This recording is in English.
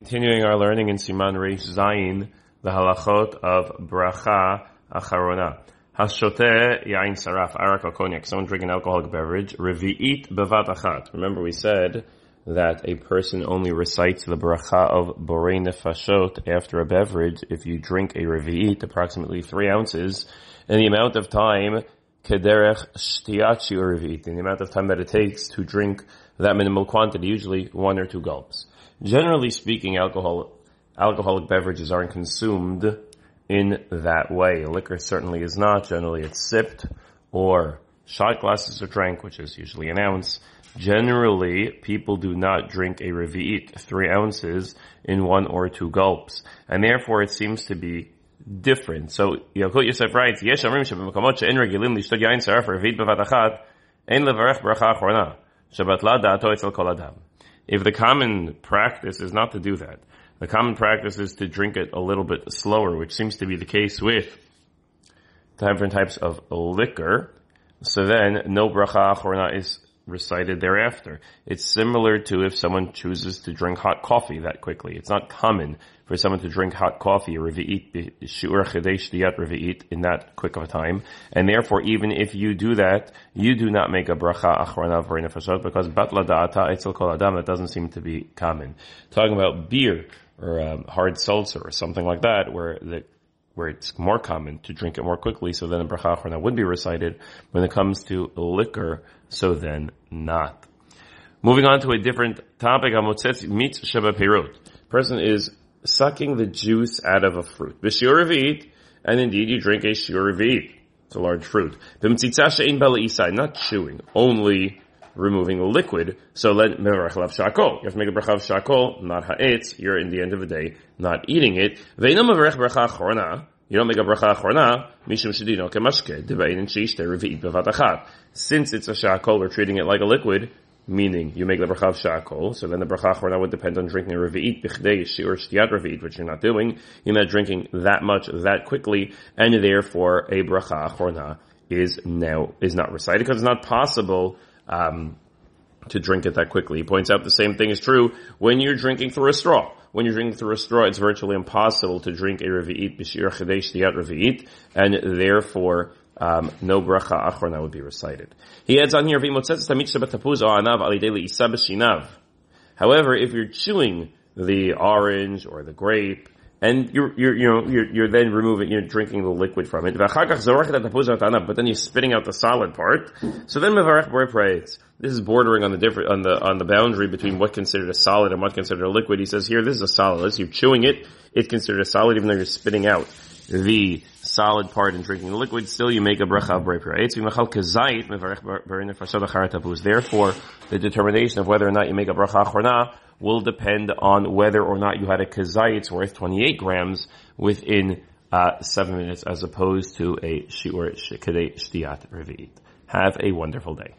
Continuing our learning in Siman Reish Zayin, the halachot of bracha acharona. Hashote yain saraf, arak or cognac, someone drinking an alcoholic beverage, revi'it bevat achat. Remember we said that a person only recites the bracha of borei nefashot after a beverage if you drink a revi'it, approximately three ounces, in the amount of time kederech shtiachi revi'it, in the amount of time that it takes to drink that minimal quantity, usually one or two gulps. Generally speaking, alcohol, alcoholic beverages aren't consumed in that way. Liquor certainly is not. Generally it's sipped or shot glasses are drank, which is usually an ounce. Generally, people do not drink a revi'it, three ounces, in one or two gulps. And therefore it seems to be different. So, Yalkut Yosef writes, Yesh Amrim Shebemkomot She'en Regilim Lishtod Yain Saraf Revi'it Bevat Achat, Ein Levarech Bracha Achorona, Shebatla Da'ato Etzel Kol Adam. If the common practice is not to do that, the common practice is to drink it a little bit slower, which seems to be the case with different types of liquor. So then, no bracha achorna is recited thereafter. It's similar to if someone chooses to drink hot coffee that quickly. It's not common for someone to drink hot coffee, revi'it, in that quick of a time. And therefore, even if you do that, you do not make a bracha achrona for nefashot, because batla da'ata etzel kol adam, that doesn't seem to be common. Talking about beer, or um, hard seltzer, or something like that, where the where it's more common to drink it more quickly, so then the bracha achrona would be recited. When it comes to liquor, so then not. Moving on to a different topic, Amotzet meets Sheba Peirot. Person is sucking the juice out of a fruit. B'shiur and indeed you drink a shiur It's a large fruit. Not chewing, only removing liquid. So let mevarach lav shakol. You have to make a bracha of shakol, not ha'etz. You're in the end of the day not eating it. Ve'inam mevarach bracha. You don't make a bracha chorna. Mishum shedino kemashke. Devayin shishte revi'it bevat Since it's a shakol, we're treating it like a liquid meaning you make the bracha of shakol, so then the bracha achorna would depend on drinking a revi'it, bichdei shiur shtiyat revi'it, which you're not doing. You're not drinking that much that quickly, and therefore a bracha achorna is now, is not recited, because it's not possible, um, to drink it that quickly. He points out the same thing is true when you're drinking through a straw. When you're drinking through a straw, it's virtually impossible to drink a revi'it, b'shir chedesh shtiyat revi'it, and therefore um, no bracha achrona would be recited. He adds on here, However, if you're chewing the orange or the grape, and you're, you're, you know, you're, you're then removing, you're drinking the liquid from it, but then you're spitting out the solid part, so then prays. This is bordering on the different, on the, on the boundary between what considered a solid and what considered a liquid. He says here, this is a solid. You're chewing it, it's considered a solid even though you're spitting out the solid part in drinking the liquid, still you make a bracha of brei Therefore, the determination of whether or not you make a bracha achorna will depend on whether or not you had a kazayit's worth 28 grams within uh, seven minutes as opposed to a shiur shtiyat revi'it. Have a wonderful day.